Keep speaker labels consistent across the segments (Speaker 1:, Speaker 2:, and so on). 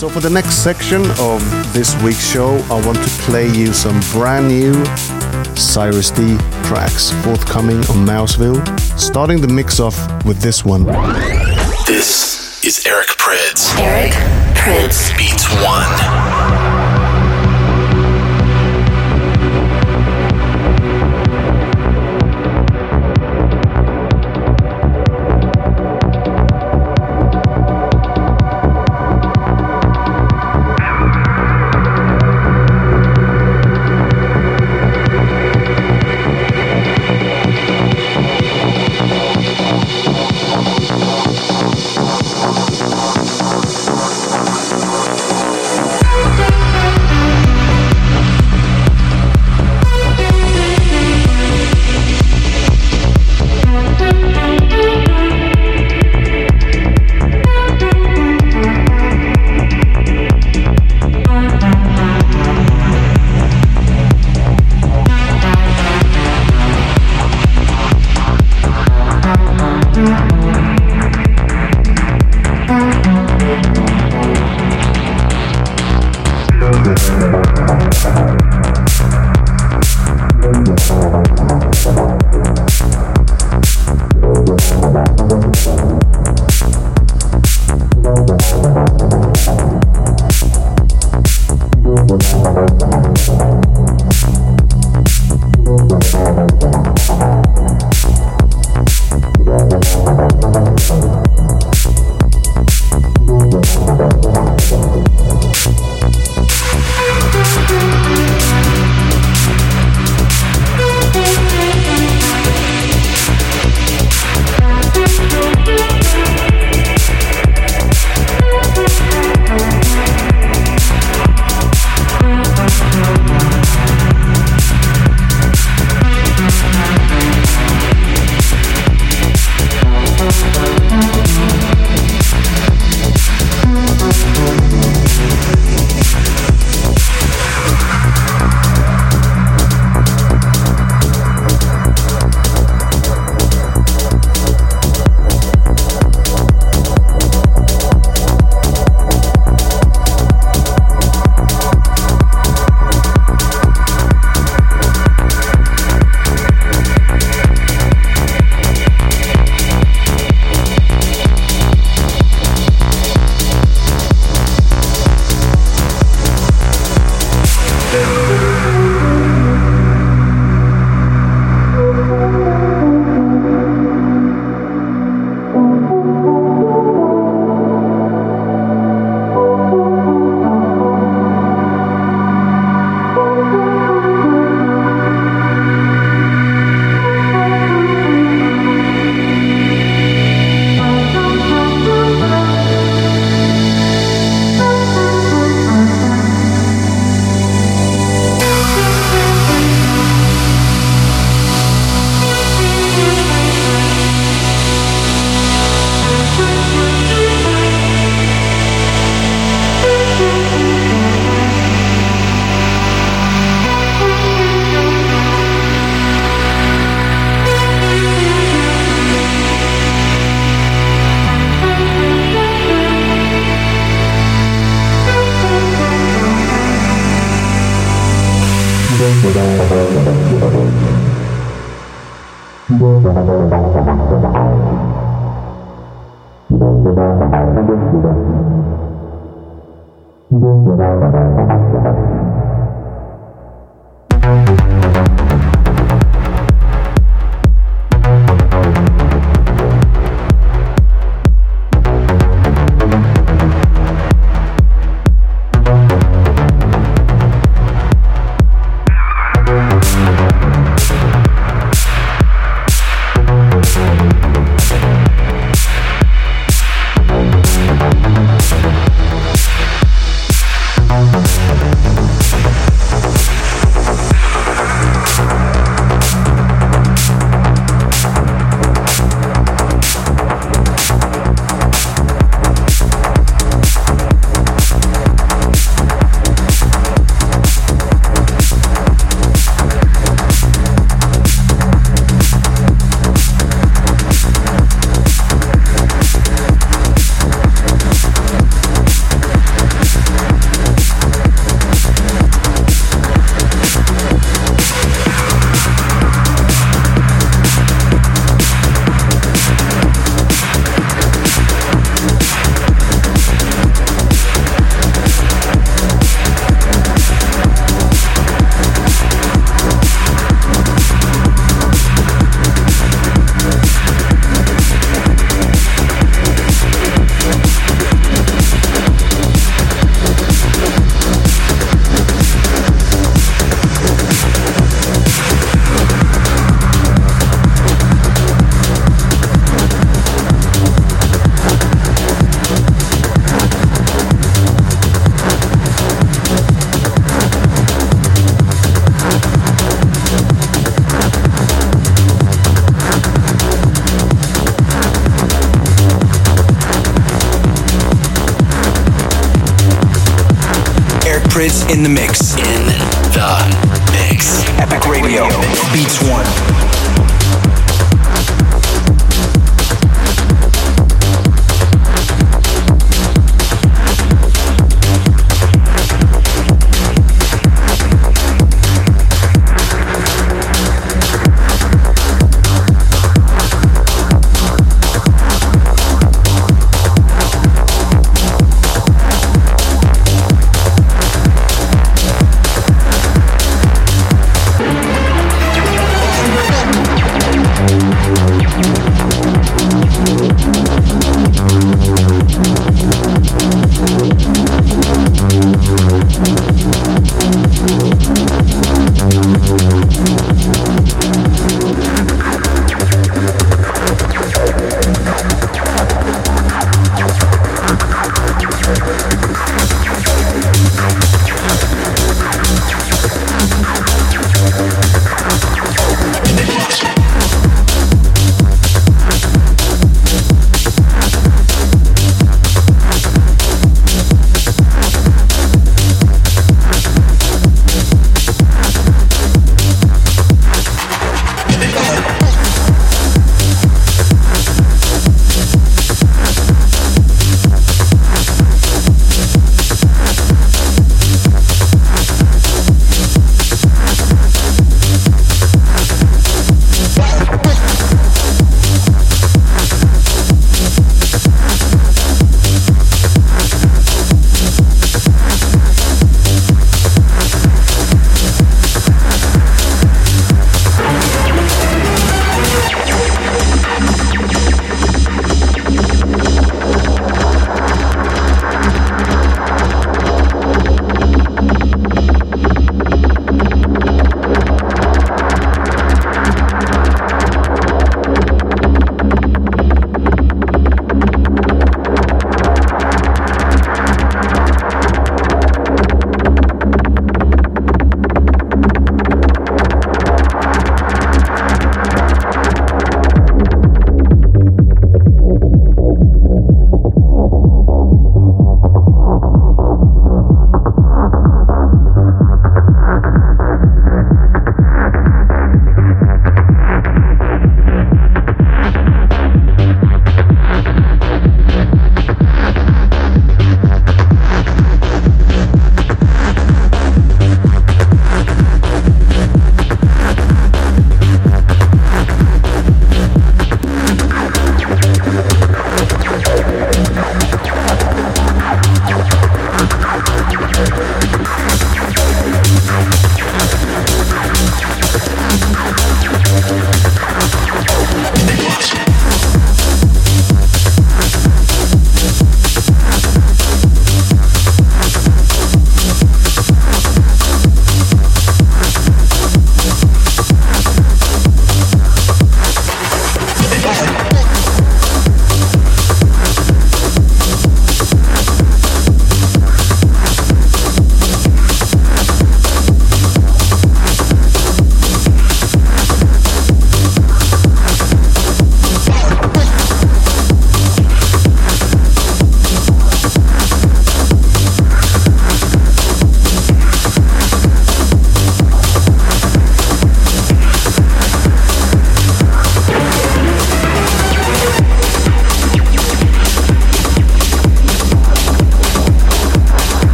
Speaker 1: So, for the next section of this week's show, I want to play you some brand new Cirez D tracks forthcoming on Mouseville, starting the mix off with this one.
Speaker 2: This is Eric Prydz.
Speaker 3: Eric Prydz.
Speaker 2: Beats 1.
Speaker 3: ハハハハ!
Speaker 2: In the mix.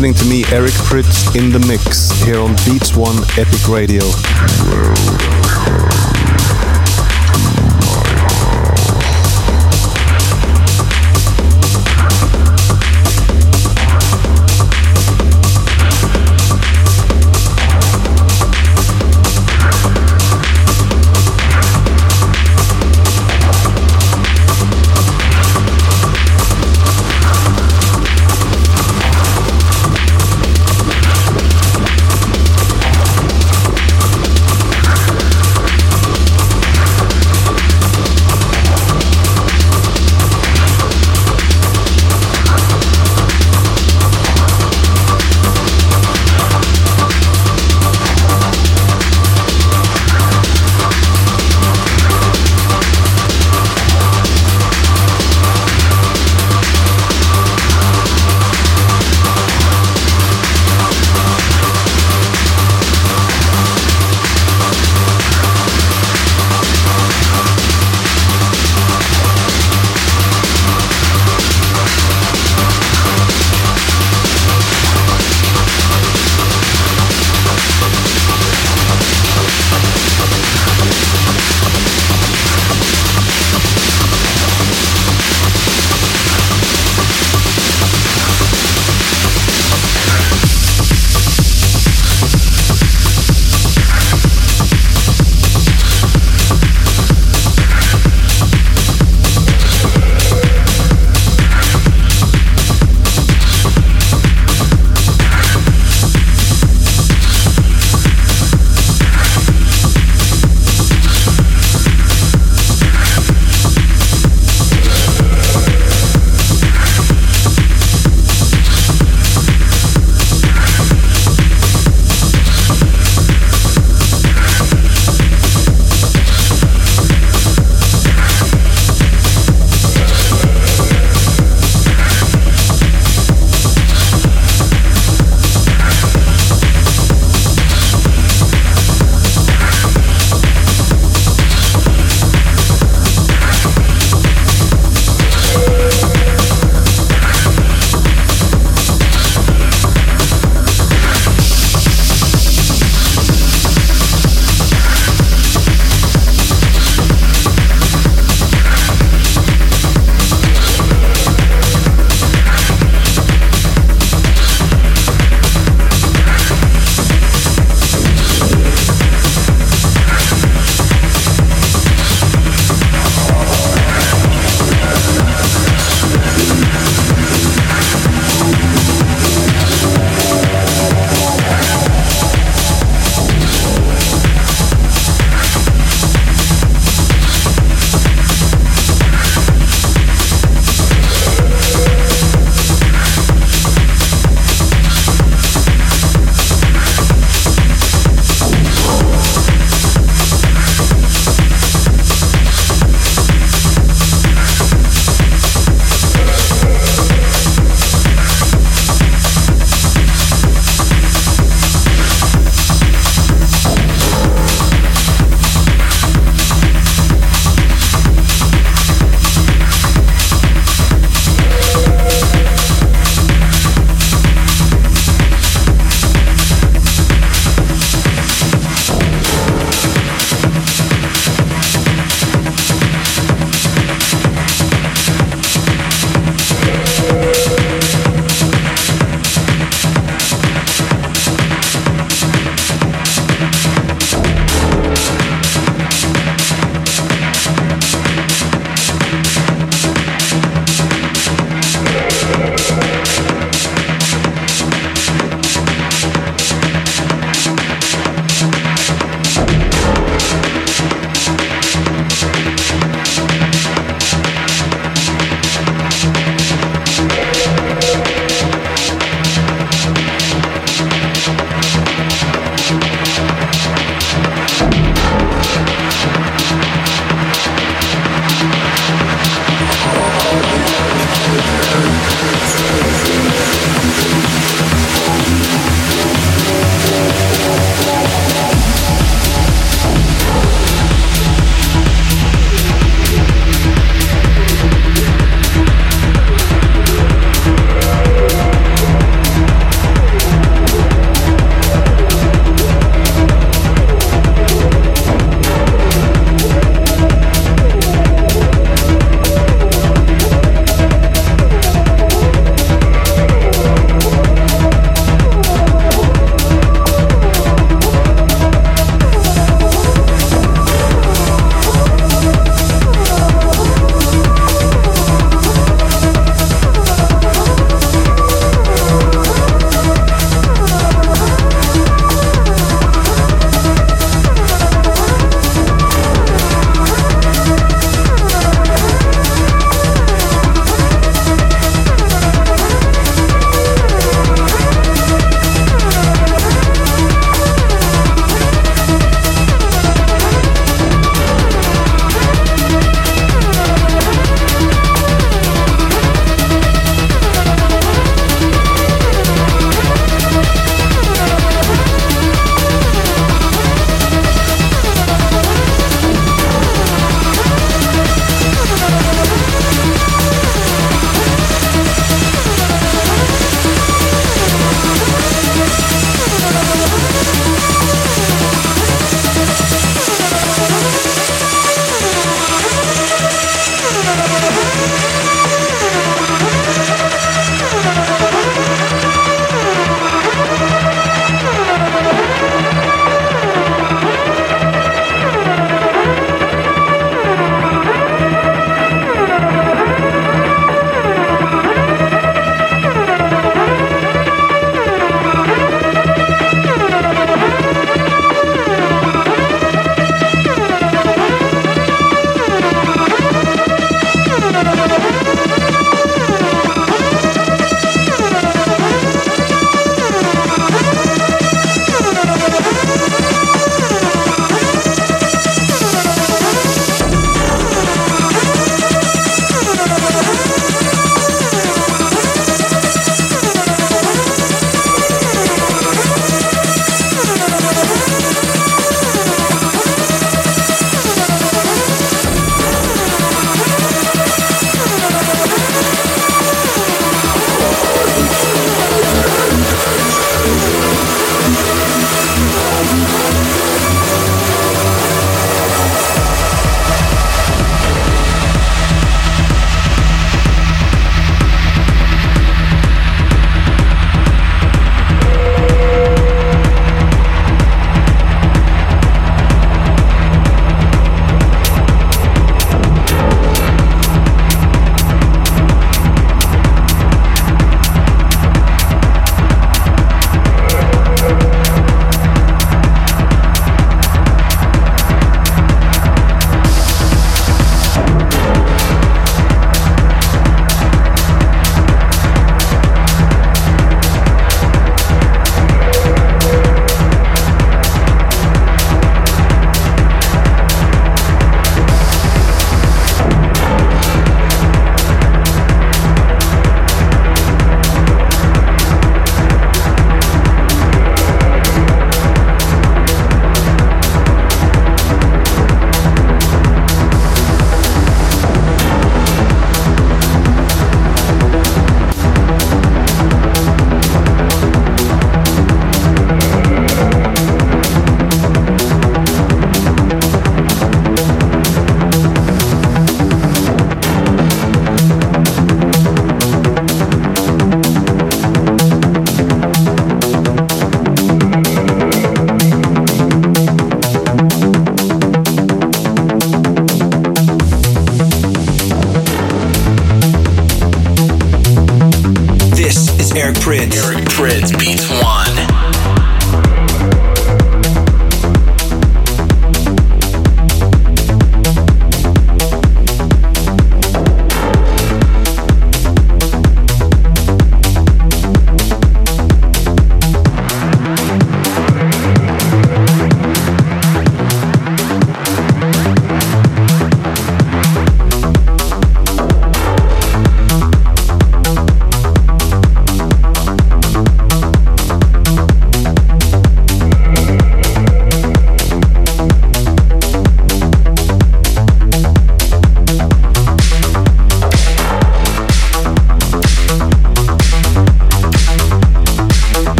Speaker 1: Listening to me, Eric Prydz, in the mix here on Beats One Epic Radio.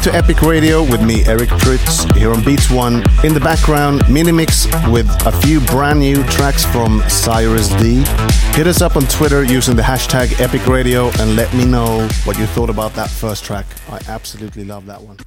Speaker 1: Listening to Epic Radio with me, Eric Prydz, here on Beats One. In the background, mini mix with a few brand new tracks from Cirez D. Hit us up on Twitter using the hashtag Epic Radio and let me know what you thought about that first track. I absolutely love that one.